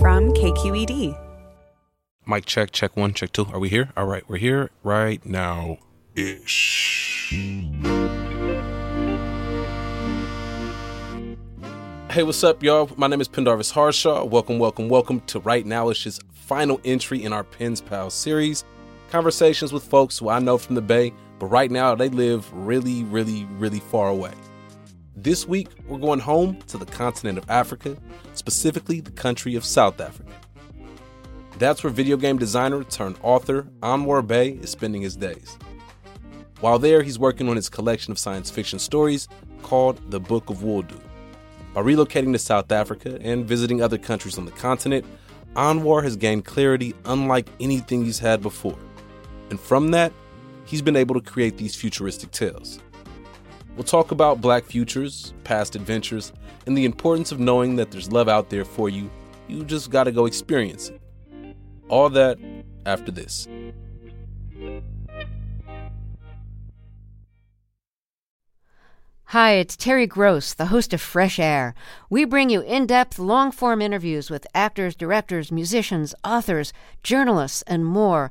From KQED. Mic check, check one, check two. Are we here? All right, we're here right now ish. Hey, what's up, y'all? My name is Pendarvis Harshaw. Welcome, welcome, welcome to Right Nowish's final entry in our Pens Pal series. Conversations with folks who I know from the Bay, but right now they live really, really, really far away. This week, we're going home to the continent of Africa, specifically the country of South Africa. That's where video game designer turned author Anwar Bey is spending his days. While there, he's working on his collection of science fiction stories called The Book of Woldu. By relocating to South Africa and visiting other countries on the continent, Anwar has gained clarity unlike anything he's had before. And from that, he's been able to create these futuristic tales. We'll talk about black futures, past adventures, and the importance of knowing that there's love out there for you. You just gotta go experience it. All that after this. Hi, it's Terry Gross, the host of Fresh Air. We bring you in depth, long form interviews with actors, directors, musicians, authors, journalists, and more.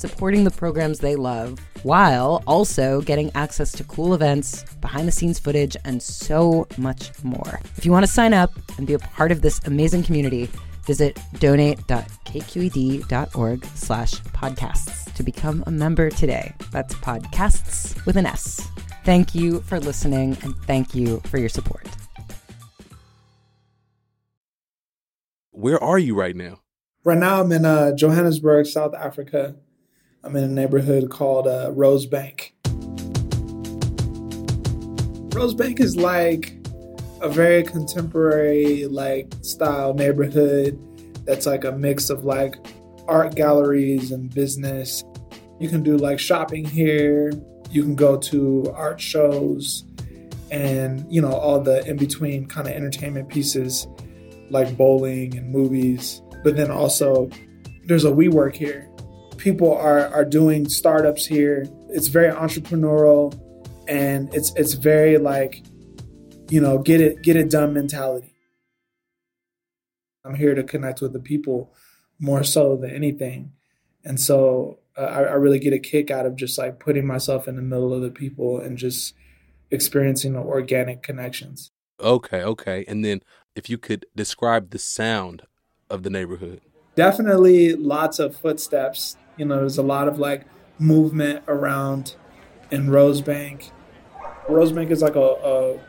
supporting the programs they love while also getting access to cool events, behind the scenes footage, and so much more. If you want to sign up and be a part of this amazing community, visit donate.kqed.org slash podcasts to become a member today. That's podcasts with an S. Thank you for listening and thank you for your support. Where are you right now? Right now, I'm in uh, Johannesburg, South Africa. I'm in a neighborhood called uh, Rosebank. Rosebank is like a very contemporary like style neighborhood that's like a mix of like art galleries and business. You can do like shopping here. You can go to art shows and you know all the in between kind of entertainment pieces like bowling and movies. But then also there's a WeWork here. People are are doing startups here. It's very entrepreneurial and it's it's very like you know get it get it done mentality. I'm here to connect with the people more so than anything, and so uh, I, I really get a kick out of just like putting myself in the middle of the people and just experiencing the organic connections. Okay, okay. And then if you could describe the sound of the neighborhood. Definitely lots of footsteps. You know, there's a lot of like movement around in Rosebank. Rosebank is like a, a,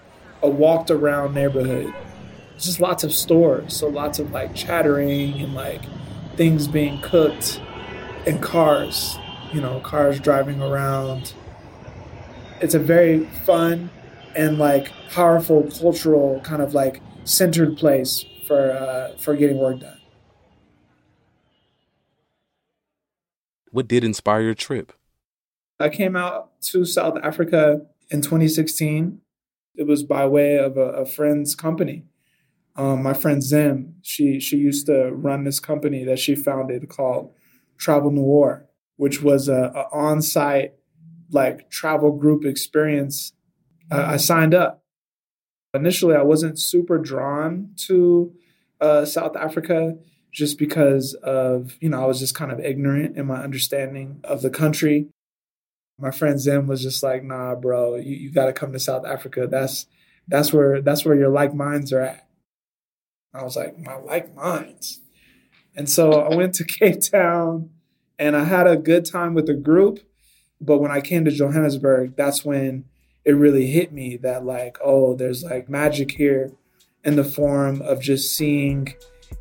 a walked around neighborhood. It's just lots of stores, so lots of like chattering and like things being cooked and cars, you know, cars driving around. It's a very fun and like powerful cultural kind of like centered place for uh, for getting work done. What did inspire your trip? I came out to South Africa in 2016. It was by way of a, a friend's company. Um, my friend Zim, she she used to run this company that she founded called Travel Noir, which was a, a on-site like travel group experience. Uh, I signed up. Initially, I wasn't super drawn to uh, South Africa just because of you know I was just kind of ignorant in my understanding of the country. My friend Zim was just like, "Nah, bro, you, you got to come to South Africa. That's that's where that's where your like minds are at." I was like, "My like minds," and so I went to Cape Town, and I had a good time with the group. But when I came to Johannesburg, that's when it really hit me that like, oh, there's like magic here in the form of just seeing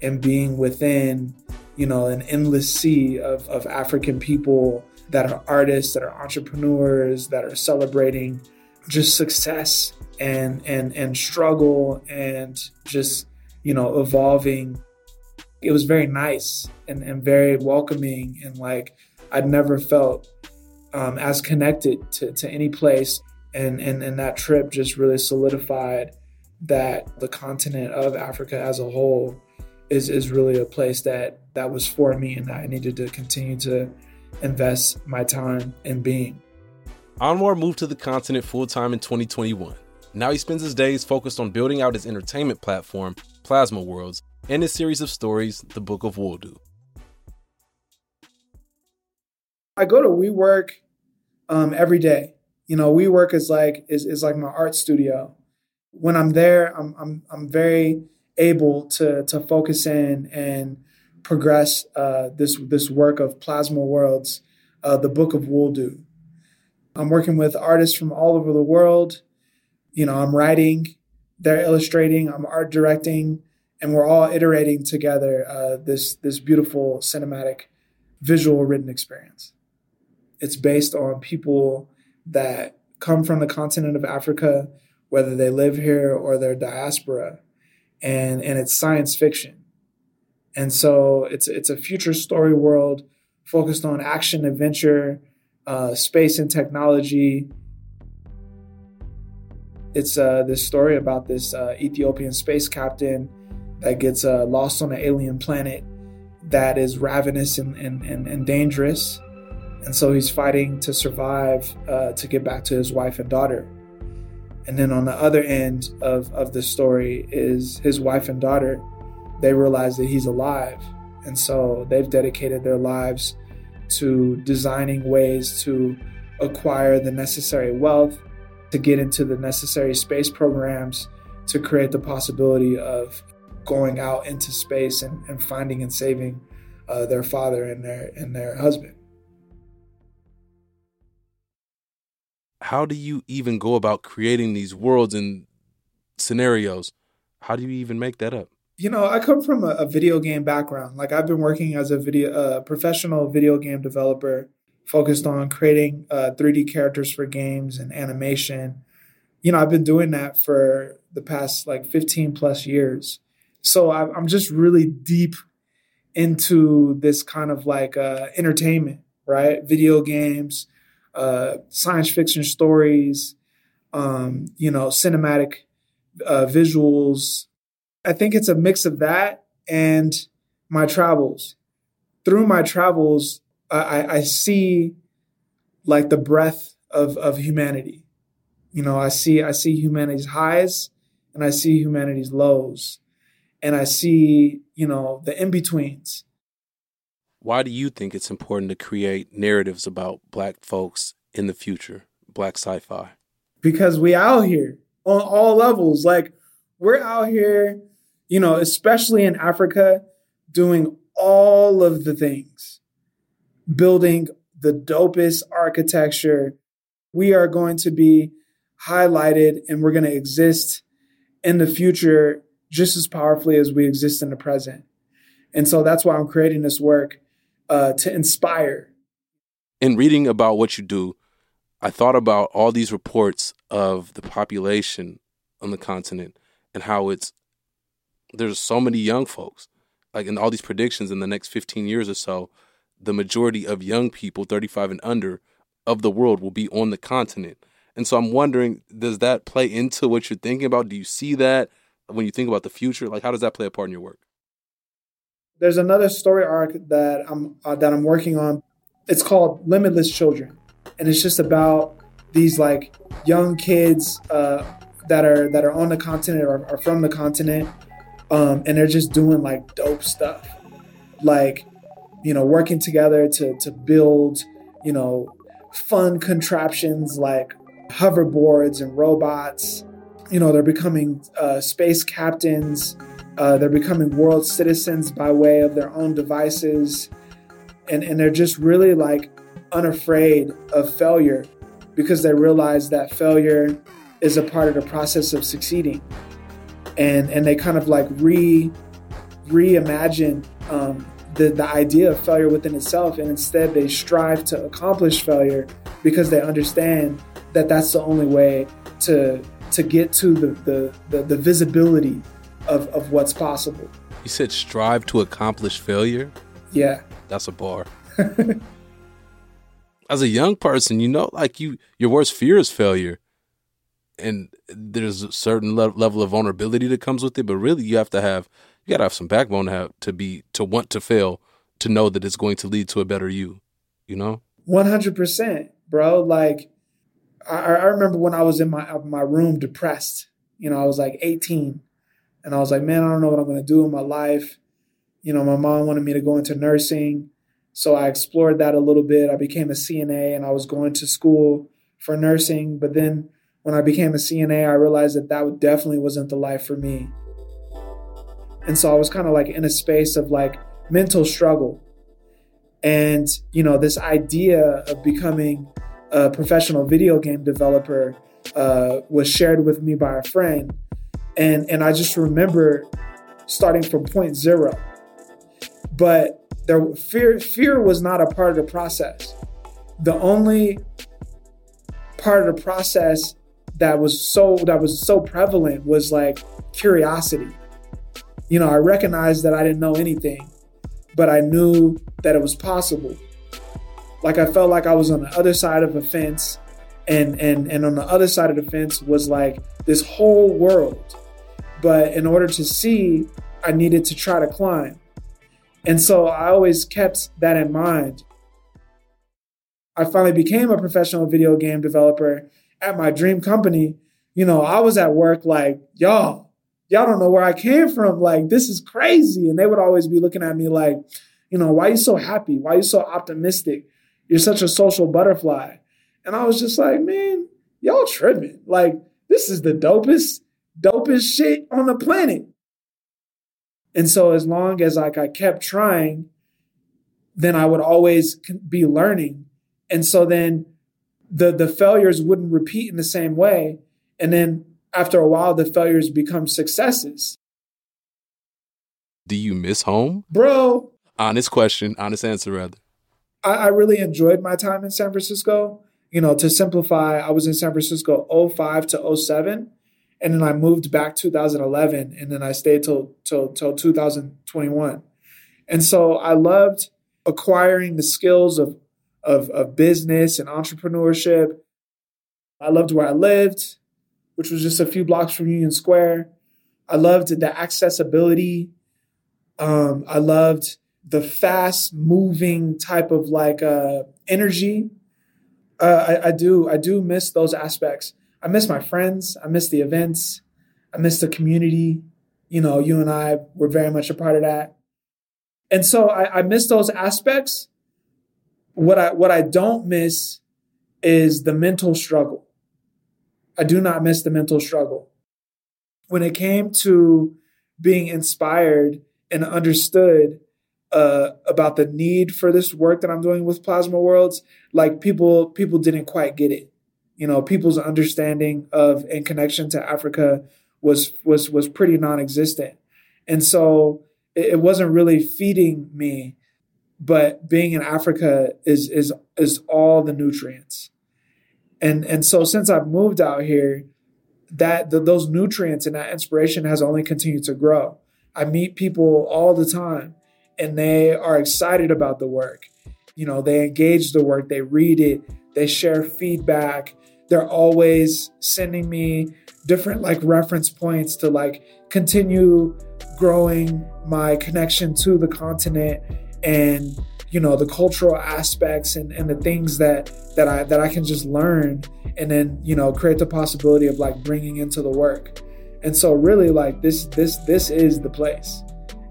and being within, you know, an endless sea of, of African people that are artists, that are entrepreneurs, that are celebrating just success and and and struggle and just, you know, evolving. It was very nice and, and very welcoming and like I'd never felt um, as connected to, to any place. And, and, and that trip just really solidified that the continent of Africa as a whole is, is really a place that, that was for me and that I needed to continue to invest my time in being. Anwar moved to the continent full time in 2021. Now he spends his days focused on building out his entertainment platform, Plasma Worlds, and his series of stories, The Book of Woldu. I go to WeWork um, every day. You know, WeWork is like is is like my art studio. When I'm there, I'm I'm I'm very able to to focus in and progress uh, this this work of Plasma Worlds, uh, the Book of Woldu. I'm working with artists from all over the world. You know, I'm writing, they're illustrating, I'm art directing, and we're all iterating together uh, this this beautiful cinematic, visual written experience. It's based on people that come from the continent of Africa, whether they live here or they're diaspora, and and it's science fiction, and so it's it's a future story world focused on action, adventure, uh, space, and technology. It's uh, this story about this uh, Ethiopian space captain that gets uh, lost on an alien planet that is ravenous and, and, and, and dangerous and so he's fighting to survive uh, to get back to his wife and daughter. And then on the other end of, of the story is his wife and daughter. They realize that he's alive. And so they've dedicated their lives to designing ways to acquire the necessary wealth, to get into the necessary space programs, to create the possibility of going out into space and, and finding and saving uh, their father and their and their husband. How do you even go about creating these worlds and scenarios? How do you even make that up? You know, I come from a, a video game background. Like I've been working as a video uh, professional video game developer, focused on creating uh, 3D characters for games and animation. You know, I've been doing that for the past like 15 plus years. So I, I'm just really deep into this kind of like uh, entertainment, right? Video games, uh, science fiction stories, um, you know, cinematic uh, visuals. I think it's a mix of that and my travels. Through my travels, I, I see like the breadth of, of humanity. You know, I see I see humanity's highs and I see humanity's lows. And I see, you know, the in-betweens why do you think it's important to create narratives about black folks in the future, black sci-fi? Because we out here on all levels. Like we're out here, you know, especially in Africa, doing all of the things, building the dopest architecture. We are going to be highlighted and we're going to exist in the future just as powerfully as we exist in the present. And so that's why I'm creating this work uh, to inspire. In reading about what you do, I thought about all these reports of the population on the continent and how it's there's so many young folks, like in all these predictions in the next 15 years or so, the majority of young people, 35 and under, of the world will be on the continent. And so I'm wondering, does that play into what you're thinking about? Do you see that when you think about the future? Like, how does that play a part in your work? There's another story arc that I'm uh, that I'm working on. It's called Limitless Children, and it's just about these like young kids uh, that are that are on the continent or are from the continent, um, and they're just doing like dope stuff, like you know working together to to build you know fun contraptions like hoverboards and robots. You know they're becoming uh, space captains uh, they're becoming world citizens by way of their own devices. And, and they're just really like unafraid of failure because they realize that failure is a part of the process of succeeding. And, and they kind of like re reimagine um, the, the idea of failure within itself. And instead, they strive to accomplish failure because they understand that that's the only way to, to get to the, the, the, the visibility of, of what's possible. You said strive to accomplish failure? Yeah. That's a bar. As a young person, you know, like you, your worst fear is failure. And there's a certain le- level of vulnerability that comes with it, but really you have to have, you gotta have some backbone to have, to be, to want to fail, to know that it's going to lead to a better you, you know? 100%, bro. Like, I, I remember when I was in my, my room depressed, you know, I was like 18 and I was like, man, I don't know what I'm going to do in my life. You know, my mom wanted me to go into nursing. So I explored that a little bit. I became a CNA and I was going to school for nursing. But then when I became a CNA, I realized that that definitely wasn't the life for me. And so I was kind of like in a space of like mental struggle. And, you know, this idea of becoming a professional video game developer uh, was shared with me by a friend and and I just remember starting from point zero. But there fear fear was not a part of the process. The only part of the process that was so that was so prevalent was like curiosity. You know, I recognized that I didn't know anything, but I knew that it was possible. Like I felt like I was on the other side of a fence and and and on the other side of the fence was like this whole world but in order to see, I needed to try to climb. And so I always kept that in mind. I finally became a professional video game developer at my dream company. You know, I was at work like, y'all, y'all don't know where I came from. Like, this is crazy. And they would always be looking at me like, you know, why are you so happy? Why are you so optimistic? You're such a social butterfly. And I was just like, man, y'all tripping. Like, this is the dopest dopest shit on the planet. And so as long as like I kept trying, then I would always be learning. And so then the the failures wouldn't repeat in the same way. And then after a while, the failures become successes. Do you miss home? Bro. Honest question, honest answer rather. I, I really enjoyed my time in San Francisco. You know, to simplify, I was in San Francisco 05 to 07 and then I moved back 2011, and then I stayed till till till 2021. And so I loved acquiring the skills of of, of business and entrepreneurship. I loved where I lived, which was just a few blocks from Union Square. I loved the accessibility. Um, I loved the fast moving type of like uh, energy. Uh, I, I do I do miss those aspects. I miss my friends. I miss the events. I miss the community. You know, you and I were very much a part of that. And so I, I miss those aspects. What I what I don't miss is the mental struggle. I do not miss the mental struggle. When it came to being inspired and understood uh, about the need for this work that I'm doing with Plasma Worlds, like people people didn't quite get it you know, people's understanding of and connection to Africa was was was pretty non-existent. And so it, it wasn't really feeding me, but being in Africa is is is all the nutrients. And and so since I've moved out here, that the, those nutrients and that inspiration has only continued to grow I meet people all the time and they are excited about the work. You know, they engage the work, they read it, they share feedback. They're always sending me different like reference points to like continue growing my connection to the continent and you know the cultural aspects and, and the things that that I that I can just learn and then you know create the possibility of like bringing into the work. And so really like this this this is the place.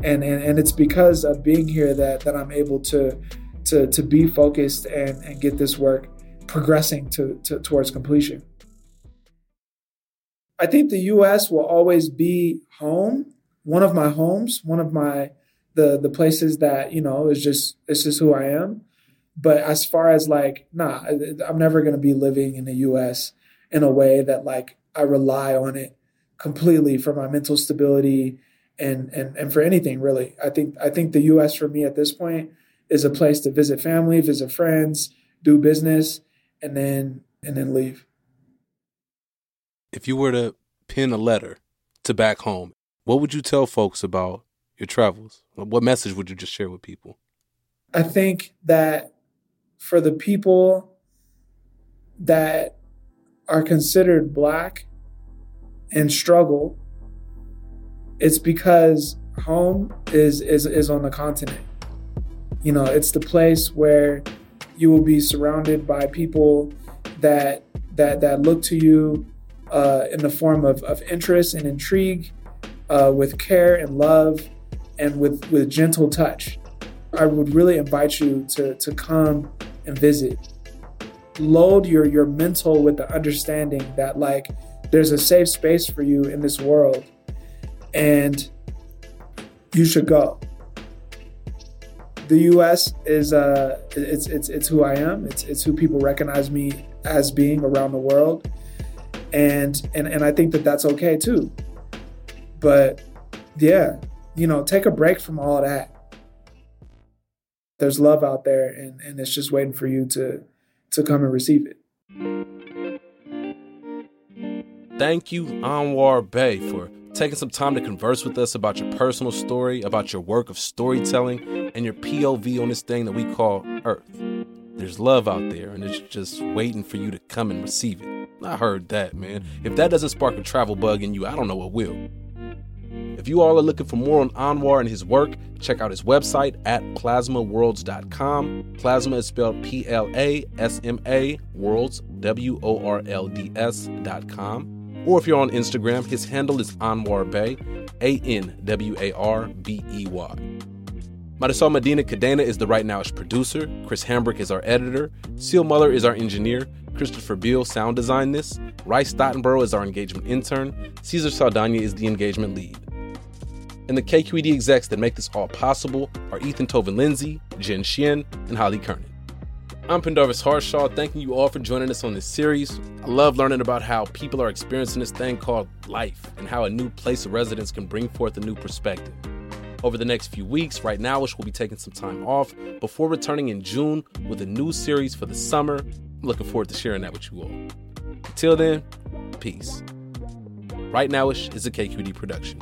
And and, and it's because of being here that that I'm able to to to be focused and and get this work progressing to, to towards completion I think the US will always be home one of my homes one of my the the places that you know is just it's just who I am. But as far as like, nah, I'm never gonna be living in the U.S. in a way that like I rely on it completely for my mental stability and and and for anything really. I think I think the U.S. for me at this point is a place to visit family, visit friends, do business, and then and then leave. If you were to pin a letter to back home, what would you tell folks about your travels? What message would you just share with people? I think that for the people that are considered black and struggle, it's because home is is is on the continent. You know, it's the place where you will be surrounded by people that that that look to you uh, in the form of, of interest and intrigue, uh, with care and love and with, with gentle touch. I would really invite you to, to come and visit. Load your, your mental with the understanding that like there's a safe space for you in this world and you should go. The US is uh it's it's it's who I am. It's it's who people recognize me as being around the world. And and and I think that that's okay too. But yeah, you know, take a break from all that. There's love out there and, and it's just waiting for you to to come and receive it. Thank you, Anwar Bey, for taking some time to converse with us about your personal story, about your work of storytelling, and your POV on this thing that we call Earth. There's love out there, and it's just waiting for you to come and receive it. I heard that, man. If that doesn't spark a travel bug in you, I don't know what will. If you all are looking for more on Anwar and his work, check out his website at plasmaworlds.com. Plasma is spelled P L A S M A, worlds, W O R L D S.com. Or if you're on Instagram, his handle is Anwar Bey, A N W A R B E Y. Marisol Medina Cadena is the Right Nowish producer. Chris Hambrick is our editor. Seal Muller is our engineer. Christopher Beal sound designed this. Rice Stottenborough is our engagement intern. Caesar Saldana is the engagement lead. And the KQED execs that make this all possible are Ethan Toven Lindsey, Jen Chien, and Holly Kernan. I'm Pendarvis Harshaw, thanking you all for joining us on this series. I love learning about how people are experiencing this thing called life and how a new place of residence can bring forth a new perspective. Over the next few weeks, Right now, Nowish will be taking some time off before returning in June with a new series for the summer. I'm looking forward to sharing that with you all. Until then, peace. Right Nowish is a KQD production.